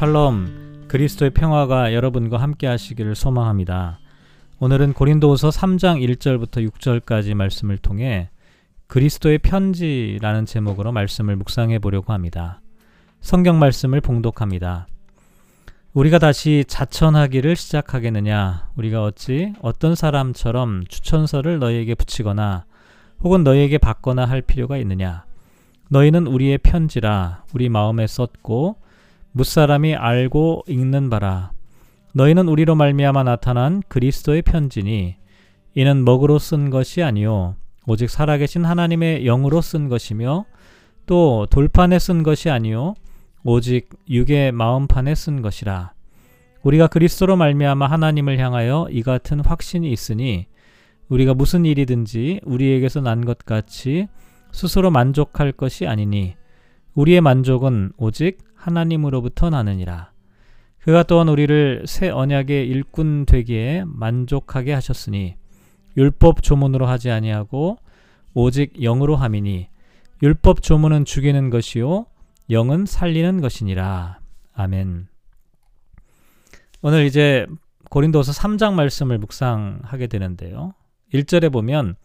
샬롬 그리스도의 평화가 여러분과 함께 하시기를 소망합니다. 오늘은 고린도후서 3장 1절부터 6절까지 말씀을 통해 그리스도의 편지라는 제목으로 말씀을 묵상해 보려고 합니다. 성경 말씀을 봉독합니다. 우리가 다시 자천하기를 시작하겠느냐? 우리가 어찌 어떤 사람처럼 추천서를 너희에게 붙이거나 혹은 너희에게 받거나 할 필요가 있느냐? 너희는 우리의 편지라 우리 마음에 썼고 무사람이 알고 읽는 바라. 너희는 우리로 말미암아 나타난 그리스도의 편지니 이는 먹으로 쓴 것이 아니요 오직 살아계신 하나님의 영으로 쓴 것이며 또 돌판에 쓴 것이 아니요 오직 육의 마음판에 쓴 것이라. 우리가 그리스도로 말미암아 하나님을 향하여 이 같은 확신이 있으니 우리가 무슨 일이든지 우리에게서 난 것 같이 스스로 만족할 것이 아니니 우리의 만족은 오직 하나님으로부터 나느니라. 그가 또한 우리를 새 언약의 일꾼 되기에 만족하게 하셨으니 율법 조문으로 하지 아니하고 오직 영으로 함이니 율법 조문은 죽이는 것이요 영은 살리는 것이니라. 아멘. 오늘 이제 고린도서 3장 말씀을 묵상하게 되는데요. 1절에 보면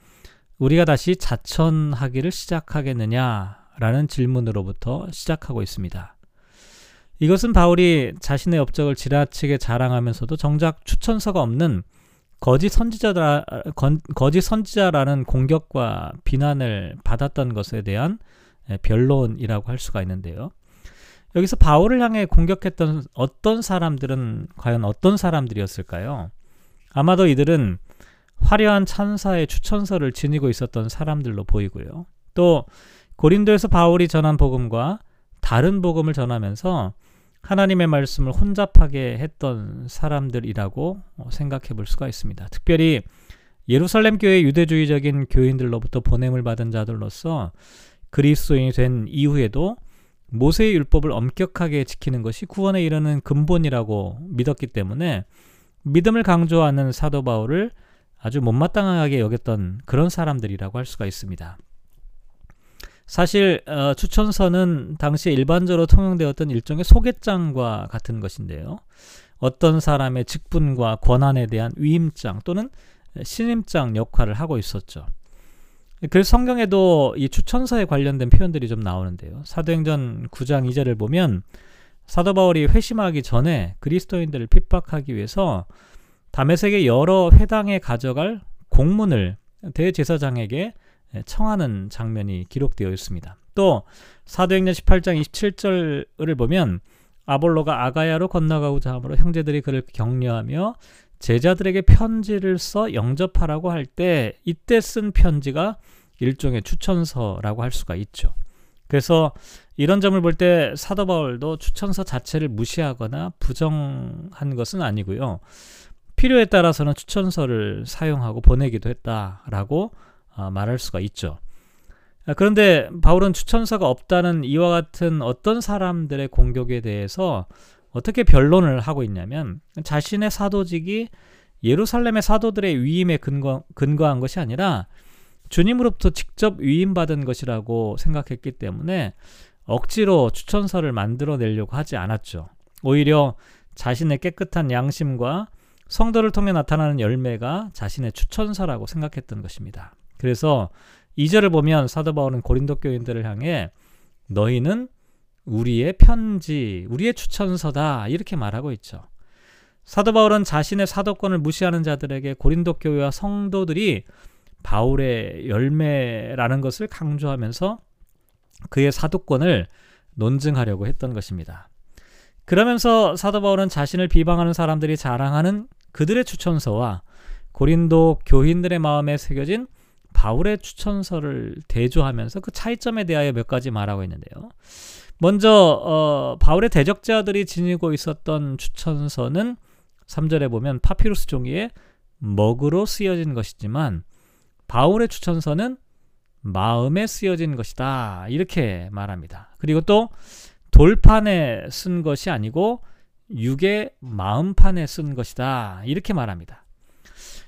우리가 다시 자천하기를 시작하겠느냐라는 질문으로부터 시작하고 있습니다. 이것은 바울이 자신의 업적을 지나치게 자랑하면서도 정작 추천서가 없는 거짓 선지자라 거짓 선지자라는 공격과 비난을 받았던 것에 대한 변론이라고 할 수가 있는데요. 여기서 바울을 향해 공격했던 어떤 사람들은 과연 어떤 사람들이었을까요? 아마도 이들은 화려한 찬사의 추천서를 지니고 있었던 사람들로 보이고요. 또 고린도에서 바울이 전한 복음과 다른 복음을 전하면서 하나님의 말씀을 혼잡하게 했던 사람들이라고 생각해 볼 수가 있습니다. 특별히 예루살렘 교회 유대주의적인 교인들로부터 보냄을 받은 자들로서 그리스도인이 된 이후에도 모세의 율법을 엄격하게 지키는 것이 구원에 이르는 근본이라고 믿었기 때문에 믿음을 강조하는 사도 바울을 아주 못마땅하게 여겼던 그런 사람들이라고 할 수가 있습니다. 사실 어, 추천서는 당시에 일반적으로 통용되었던 일종의 소개장과 같은 것인데요. 어떤 사람의 직분과 권한에 대한 위임장 또는 신임장 역할을 하고 있었죠. 그래서 성경에도 이 추천서에 관련된 표현들이 좀 나오는데요. 사도행전 9장 2절을 보면 사도 바울이 회심하기 전에 그리스도인들을 핍박하기 위해서 다메섹의 여러 회당에 가져갈 공문을 대제사장에게 청하는 장면이 기록되어 있습니다. 또 사도행전 18장 27절을 보면 아볼로가 아가야로 건너가고자 하므로 형제들이 그를 격려하며 제자들에게 편지를 써 영접하라고 할 때 이때 쓴 편지가 일종의 추천서라고 할 수가 있죠. 그래서 이런 점을 볼 때 사도 바울도 추천서 자체를 무시하거나 부정한 것은 아니고요. 필요에 따라서는 추천서를 사용하고 보내기도 했다라고 어, 말할 수가 있죠. 아, 그런데 바울은 추천서가 없다는 이와 같은 어떤 사람들의 공격에 대해서 어떻게 변론을 하고 있냐면 자신의 사도직이 예루살렘의 사도들의 위임에 근거, 근거 한 것이 아니라 주님으로부터 직접 위임받은 것이라고 생각했기 때문에 억지로 추천서를 만들어내려고 하지 않았죠. 오히려 자신의 깨끗한 양심과 성도를 통해 나타나는 열매가 자신의 추천서라고 생각했던 것입니다. 그래서 2절을 보면 사도 바울은 고린도 교인들을 향해 너희는 우리의 편지, 우리의 추천서다 이렇게 말하고 있죠. 사도 바울은 자신의 사도권을 무시하는 자들에게 고린도 교회와 성도들이 바울의 열매라는 것을 강조하면서 그의 사도권을 논증하려고 했던 것입니다. 그러면서 사도 바울은 자신을 비방하는 사람들이 자랑하는 그들의 추천서와 고린도 교인들의 마음에 새겨진 바울의 추천서를 대조하면서 그 차이점에 대하여 몇 가지 말하고 있는데요. 먼저 어, 바울의 대적자들이 지니고 있었던 추천서는 3절에 보면 파피루스 종이에 먹으로 쓰여진 것이지만 바울의 추천서는 마음에 쓰여진 것이다. 이렇게 말합니다. 그리고 또 돌판에 쓴 것이 아니고 육의 마음판에 쓴 것이다. 이렇게 말합니다.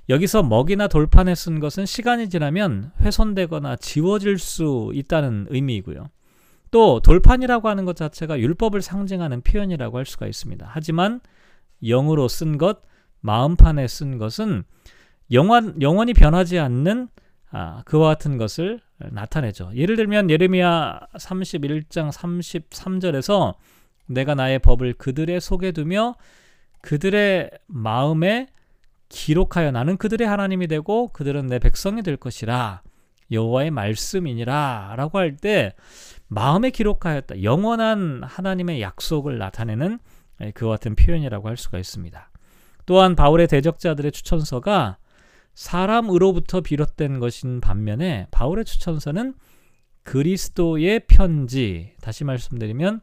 여기서 먹이나 돌판에 쓴 것은 시간이 지나면 훼손되거나 지워질 수 있다는 의미이고요. 또 돌판이라고 하는 것 자체가 율법을 상징하는 표현이라고 할 수가 있습니다. 하지만 영으로 쓴 것, 마음판에 쓴 것은 영원, 영원히 변하지 않는 아, 그와 같은 것을 나타내죠. 예를 들면 예레미야 31장 33절에서 내가 나의 법을 그들의 속에 두며 그들의 마음에 기록하여 나는 그들의 하나님이 되고 그들은 내 백성이 될 것이라 여호와의 말씀이니라라고 할 때 마음에 기록하였다 영원한 하나님의 약속을 나타내는 그와 같은 표현이라고 할 수가 있습니다. 또한 바울의 대적자들의 추천서가 사람으로부터 비롯된 것인 반면에 바울의 추천서는 그리스도의 편지 다시 말씀드리면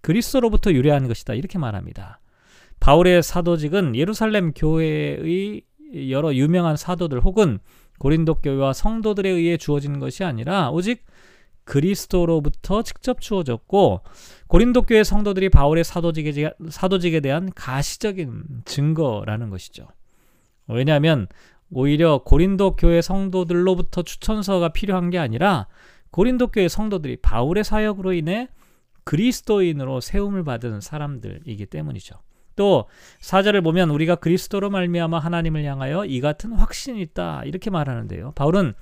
그리스도로부터 유래한 것이다 이렇게 말합니다. 바울의 사도직은 예루살렘 교회의 여러 유명한 사도들 혹은 고린도 교회와 성도들에 의해 주어진 것이 아니라 오직 그리스도로부터 직접 주어졌고 고린도 교회 성도들이 바울의 사도직에, 사도직에 대한 가시적인 증거라는 것이죠. 왜냐하면 오히려 고린도 교회 성도들로부터 추천서가 필요한 게 아니라 고린도 교회 성도들이 바울의 사역으로 인해 그리스도인으로 세움을 받은 사람들이기 때문이죠. 또 사절을 보면 우리가 그리스도로 말미암아 하나님을 향하여 이 같은 확신이 있다 이렇게 말하는데요. 바울은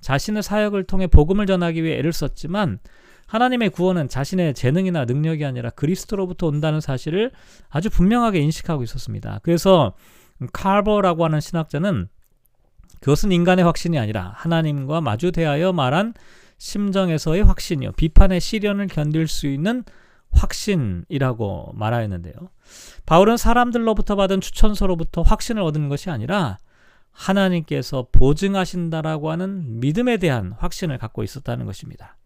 자신의 사역을 통해 복음을 전하기 위해 애를 썼지만 하나님의 구원은 자신의 재능이나 능력이 아니라 그리스도로부터 온다는 사실을 아주 분명하게 인식하고 있었습니다. 그래서 칼버라고 하는 신학자는 그것은 인간의 확신이 아니라 하나님과 마주 대하여 말한 심정에서의 확신이요. 비판의 시련을 견딜 수 있는 확신이라고 말하였는데요. 바울은 사람들로부터 받은 추천서로부터 확신을 얻은 것이 아니라 하나님께서 보증하신다라고 하는 믿음에 대한 확신을 갖고 있었다는 것입니다.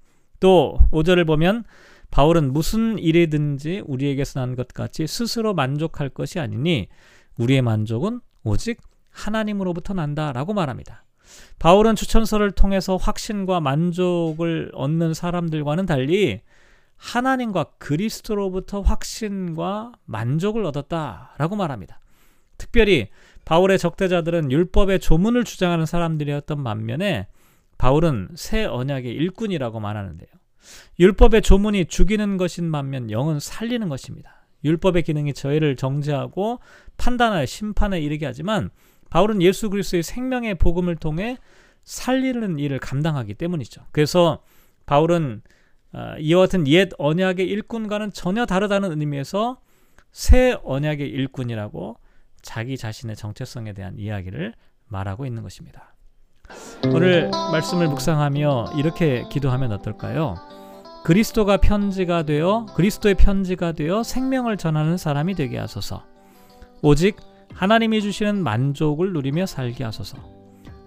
또 5절을 보면 바울은 무슨 일이든지 우리에게서 난 것 같이 스스로 만족할 것이 아니니 우리의 만족은 오직 하나님으로부터 난다라고 말합니다. 바울은 추천서를 통해서 확신과 만족을 얻는 사람들과는 달리 하나님과 그리스도로부터 확신과 만족을 얻었다라고 말합니다. 특별히 바울의 적대자들은 율법의 조문을 주장하는 사람들이었던 반면에 바울은 새 언약의 일꾼이라고 말하는데요. 율법의 조문이 죽이는 것인 반면 영은 살리는 것입니다. 율법의 기능이 저희를 정죄하고 판단하여 심판에 이르게 하지만 바울은 예수 그리스도의 생명의 복음을 통해 살리는 일을 감당하기 때문이죠. 그래서 바울은 어, 이와 같은 옛 언약의 일꾼과는 전혀 다르다는 의미에서 새 언약의 일꾼이라고 자기 자신의 정체성에 대한 이야기를 말하고 있는 것입니다. 오늘 말씀을 묵상하며 이렇게 기도하면 어떨까요? 그리스도가 편지가 되어 그리스도의 편지가 되어 생명을 전하는 사람이 되게 하소서. 오직 하나님이 주시는 만족을 누리며 살게 하소서.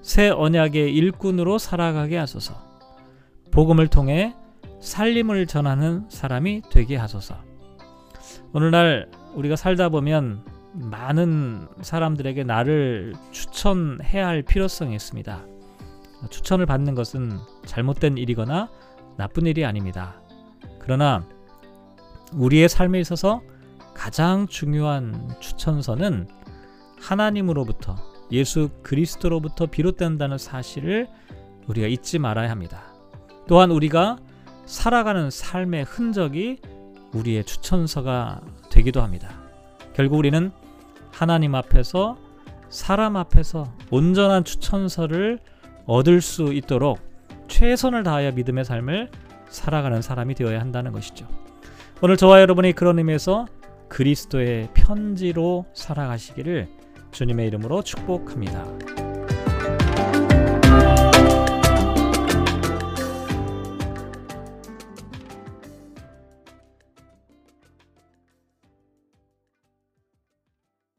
새 언약의 일꾼으로 살아가게 하소서. 복음을 통해 살림을 전하는 사람이 되게 하소서. 오늘날 우리가 살다 보면 많은 사람들에게 나를 추천해야 할 필요성이 있습니다. 추천을 받는 것은 잘못된 일이거나 나쁜 일이 아닙니다. 그러나 우리의 삶에 있어서 가장 중요한 추천서는 하나님으로부터 예수 그리스도로부터 비롯된다는 사실을 우리가 잊지 말아야 합니다. 또한 우리가 살아가는 삶의 흔적이 우리의 추천서가 되기도 합니다. 결국 우리는 하나님 앞에서 사람 앞에서 온전한 추천서를 얻을 수 있도록 최선을 다하여 믿음의 삶을 살아가는 사람이 되어야 한다는 것이죠. 오늘 저와 여러분이 그런 의미에서 그리스도의 편지로 살아가시기를 주님의 이름으로 축복합니다.